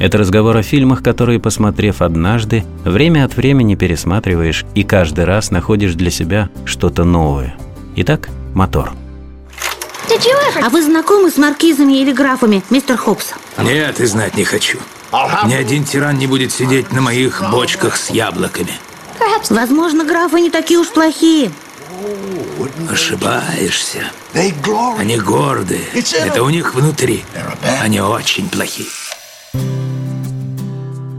это разговор о фильмах, которые, посмотрев однажды, время от времени пересматриваешь и каждый раз находишь для себя что-то новое. Итак, мотор. А вы знакомы с маркизами или графами, мистер Хопс? Нет, и знать не хочу. Ни один тиран не будет сидеть на моих бочках с яблоками. Возможно, графы не такие уж плохие. Ошибаешься. Они гордые. Это у них внутри. Они очень плохие.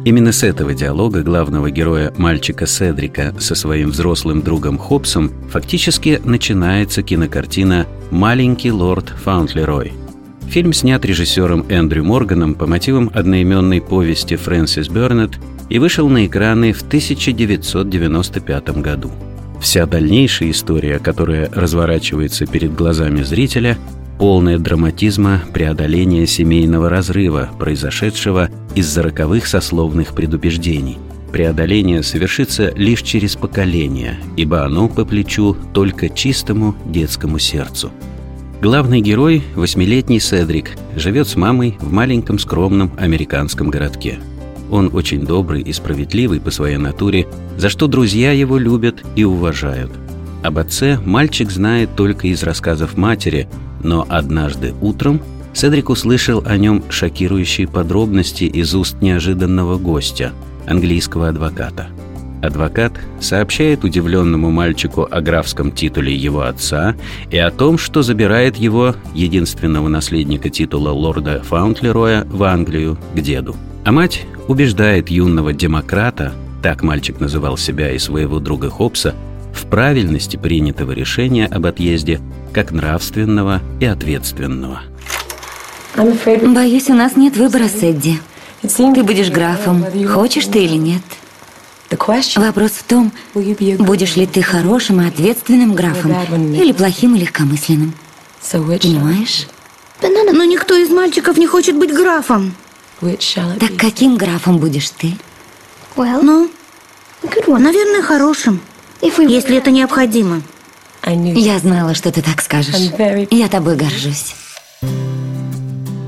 Именно с этого диалога главного героя мальчика Седрика со своим взрослым другом Хопсом фактически начинается кинокартина «Маленький лорд Фаунтлерой». Фильм снят режиссером Эндрю Морганом по мотивам одноименной повести Фрэнсис Бернетт и вышел на экраны в 1995 году. Вся дальнейшая история, которая разворачивается перед глазами зрителя, полное драматизма преодоления семейного разрыва, произошедшего из-за роковых сословных предубеждений. Преодоление совершится лишь через поколение, ибо оно по плечу только чистому детскому сердцу. Главный герой, восьмилетний Седрик, живет с мамой в маленьком скромном американском городке. Он очень добрый и справедливый по своей натуре, за что друзья его любят и уважают. Об отце мальчик знает только из рассказов матери, но однажды утром Седрик услышал о нем шокирующие подробности из уст неожиданного гостя, английского адвоката. Адвокат сообщает удивленному мальчику о графском титуле его отца и о том, что забирает его, единственного наследника титула лорда Фаунтлероя, в Англию, к деду. А мать убеждает юного демократа, так мальчик называл себя и своего друга Хопса, в правильности принятого решения об отъезде как нравственного и ответственного. Боюсь, у нас нет выбора, Сэдди. Ты будешь графом, хочешь ты или нет. Вопрос в том, будешь ли ты хорошим и ответственным графом или плохим и легкомысленным. Понимаешь? Но никто из мальчиков не хочет быть графом. Так каким графом будешь ты? Ну, наверное, хорошим, если это необходимо. Я знала, что ты так скажешь. Я тобой горжусь.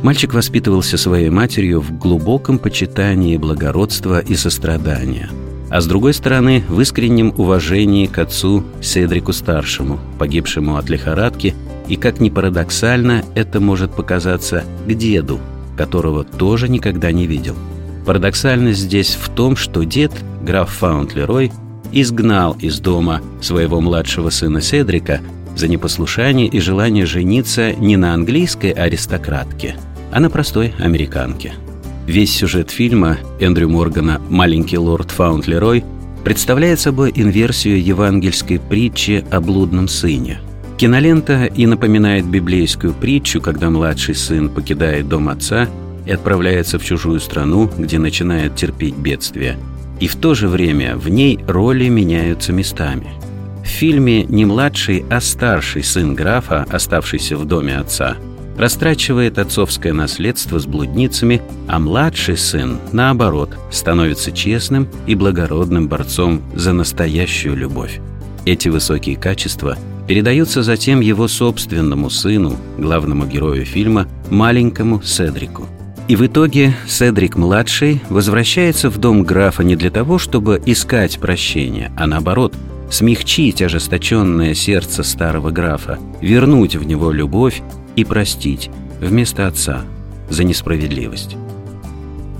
Мальчик воспитывался своей матерью в глубоком почитании благородства и сострадания, а с другой стороны в искреннем уважении к отцу Седрику-старшему, погибшему от лихорадки, и, как ни парадоксально, это может показаться к деду, которого тоже никогда не видел. Парадоксальность здесь в том, что дед, граф Фаунтлерой, изгнал из дома своего младшего сына Седрика за непослушание и желание жениться не на английской аристократке, а на простой американке. Весь сюжет фильма Эндрю Моргана «Маленький лорд Фаунтлерой» представляет собой инверсию евангельской притчи о блудном сыне. Кинолента и напоминает библейскую притчу, когда младший сын покидает дом отца и отправляется в чужую страну, где начинает терпеть бедствие – и в то же время в ней роли меняются местами. В фильме не младший, а старший сын графа, оставшийся в доме отца, растрачивает отцовское наследство с блудницами, а младший сын, наоборот, становится честным и благородным борцом за настоящую любовь. Эти высокие качества передаются затем его собственному сыну, главному герою фильма, маленькому Седрику – и в итоге Седрик-младший возвращается в дом графа не для того, чтобы искать прощения, а наоборот, смягчить ожесточенное сердце старого графа, вернуть в него любовь и простить вместо отца за несправедливость.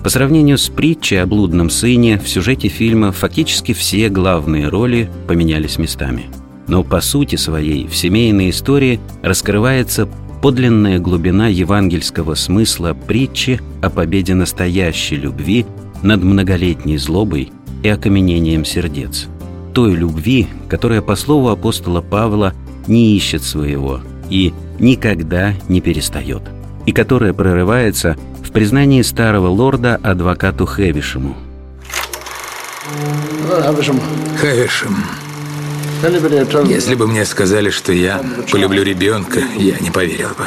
По сравнению с притчей о блудном сыне, в сюжете фильма фактически все главные роли поменялись местами. Но по сути своей в семейной истории раскрывается подлинная глубина евангельского смысла притчи о победе настоящей любви над многолетней злобой и окаменением сердец. Той любви, которая, по слову апостола Павла, не ищет своего и никогда не перестает, и которая прорывается в признании старого лорда адвокату Хевишему. Хэвишем. Если бы мне сказали, что я полюблю ребенка, я не поверил бы.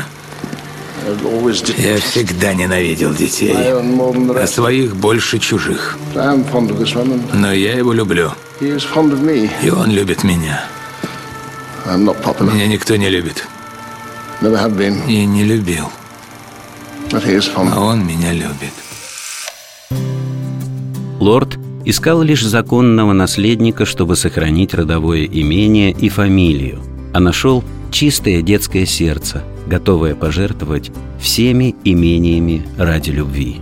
Я всегда ненавидел детей, а своих больше чужих. Но я его люблю. И он любит меня. Меня никто не любит. И не любил. А он меня любит. Лорд искал лишь законного наследника, чтобы сохранить родовое имение и фамилию, а нашел чистое детское сердце, готовое пожертвовать всеми имениями ради любви.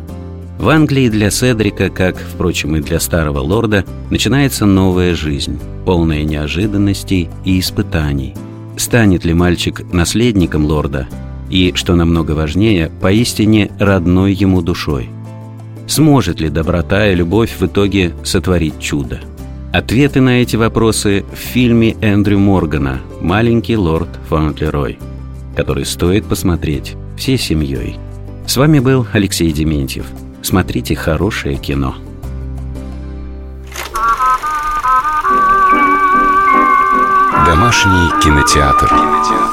В Англии для Седрика, как, впрочем, и для старого лорда, начинается новая жизнь, полная неожиданностей и испытаний. Станет ли мальчик наследником лорда и, что намного важнее, поистине родной ему душой? Сможет ли доброта и любовь в итоге сотворить чудо? Ответы на эти вопросы в фильме Эндрю Моргана «Маленький лорд Фонтлерой», который стоит посмотреть всей семьей. С вами был Алексей Дементьев. Смотрите хорошее кино. Домашний кинотеатр. кинотеатр.